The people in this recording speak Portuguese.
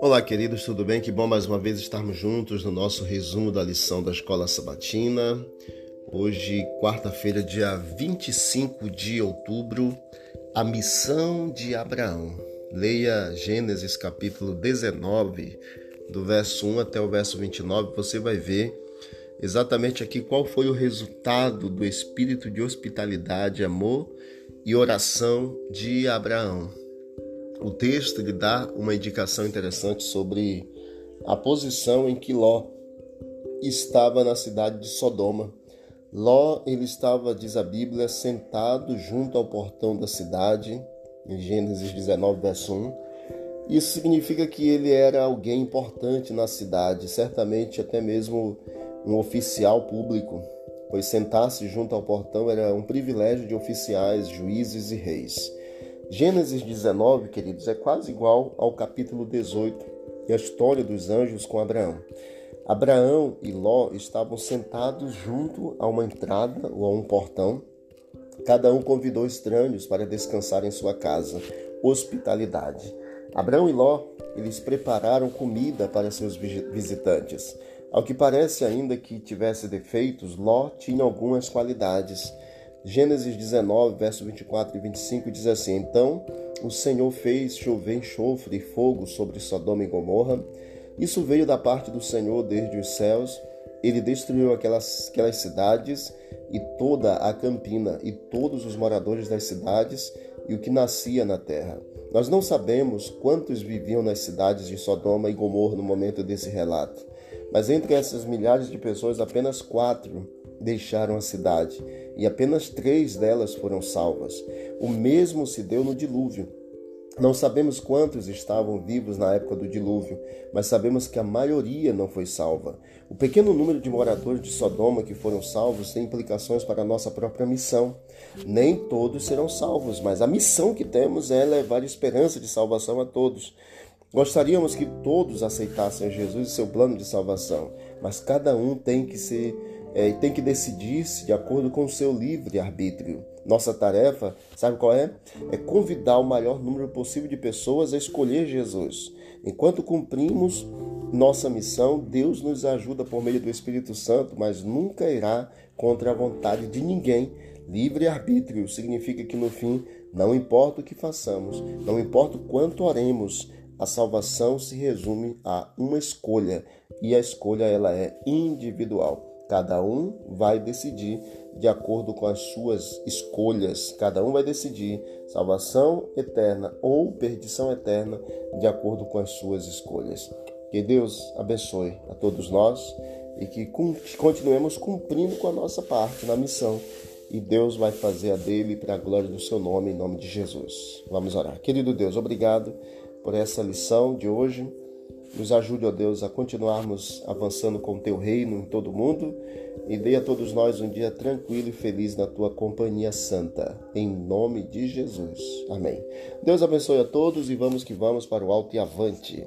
Olá, queridos, tudo bem? Que bom mais uma vez estarmos juntos no nosso resumo da lição da Escola Sabatina. Hoje, quarta-feira, dia 25 de outubro, a missão de Abraão. Leia Gênesis capítulo 19, do verso 1 até o verso 29, você vai ver exatamente aqui qual foi o resultado do espírito de hospitalidade, amor e oração de Abraão. O texto lhe dá uma indicação interessante sobre a posição em que Ló estava na cidade de Sodoma. Ló, ele estava, diz a Bíblia, sentado junto ao portão da cidade, em Gênesis 19, verso 1. Isso significa que ele era alguém importante na cidade, certamente até mesmo um oficial público, pois sentar-se junto ao portão era um privilégio de oficiais, juízes e reis. Gênesis 19, queridos, é quase igual ao capítulo 18 e a história dos anjos com Abraão. Abraão e Ló estavam sentados junto a uma entrada ou a um portão. Cada um convidou estranhos para descansar em sua casa. Hospitalidade. Abraão e Ló, eles prepararam comida para seus visitantes. Ao que parece, ainda que tivesse defeitos, Ló tinha algumas qualidades. Gênesis 19, verso 24 e 25 diz assim: Então o Senhor fez chover enxofre e fogo sobre Sodoma e Gomorra. Isso veio da parte do Senhor desde os céus. Ele destruiu aquelas, aquelas cidades e toda a campina e todos os moradores das cidades e o que nascia na terra. Nós não sabemos quantos viviam nas cidades de Sodoma e Gomorra no momento desse relato, mas entre essas milhares de pessoas, apenas quatro deixaram a cidade e apenas três delas foram salvas. O mesmo se deu no dilúvio. Não sabemos quantos estavam vivos na época do dilúvio, mas sabemos que a maioria não foi salva. O pequeno número de moradores de Sodoma que foram salvos tem implicações para a nossa própria missão. Nem todos serão salvos, mas a missão que temos é levar esperança de salvação a todos. Gostaríamos que todos aceitassem Jesus e seu plano de salvação, mas cada um tem que ser é, tem que decidir-se de acordo com o seu livre arbítrio. Nossa tarefa, sabe qual é? É convidar o maior número possível de pessoas a escolher Jesus. Enquanto cumprimos nossa missão, Deus nos ajuda por meio do Espírito Santo, mas nunca irá contra a vontade de ninguém. Livre arbítrio significa que no fim, não importa o que façamos, não importa o quanto oremos, a salvação se resume a uma escolha, e a escolha ela é individual. Cada um vai decidir de acordo com as suas escolhas. Cada um vai decidir salvação eterna ou perdição eterna de acordo com as suas escolhas. Que Deus abençoe a todos nós e que continuemos cumprindo com a nossa parte na missão. E Deus vai fazer a dele para a glória do seu nome, em nome de Jesus. Vamos orar. Querido Deus, obrigado por essa lição de hoje. Nos ajude, ó Deus, a continuarmos avançando com o teu reino em todo o mundo e dê a todos nós um dia tranquilo e feliz na tua companhia santa. Em nome de Jesus. Amém. Deus abençoe a todos e vamos que vamos para o alto e avante.